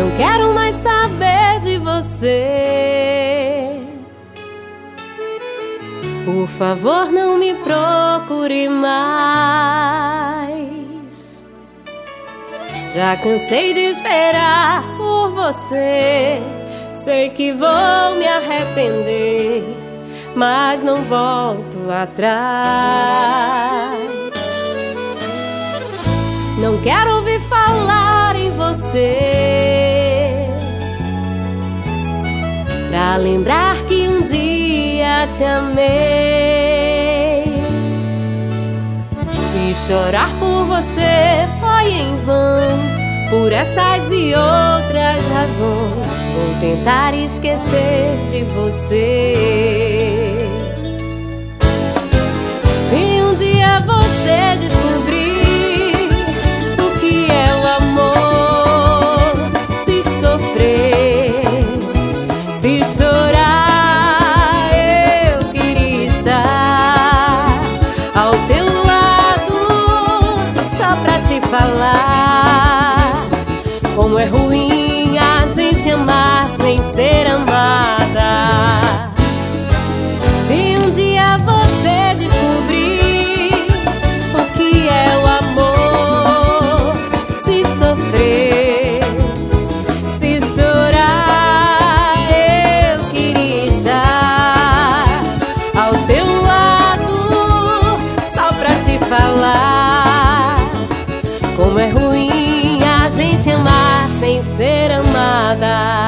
Não quero mais saber de você. Por favor, não me procure mais. Já cansei de esperar por você. Sei que vou me arrepender, mas não volto atrás. Não quero ouvir falar em você. Pra lembrar que um dia te amei. E chorar por você foi em vão. Por essas e outras razões, vou tentar esquecer de você. Se um dia você descobrir falar como é ruim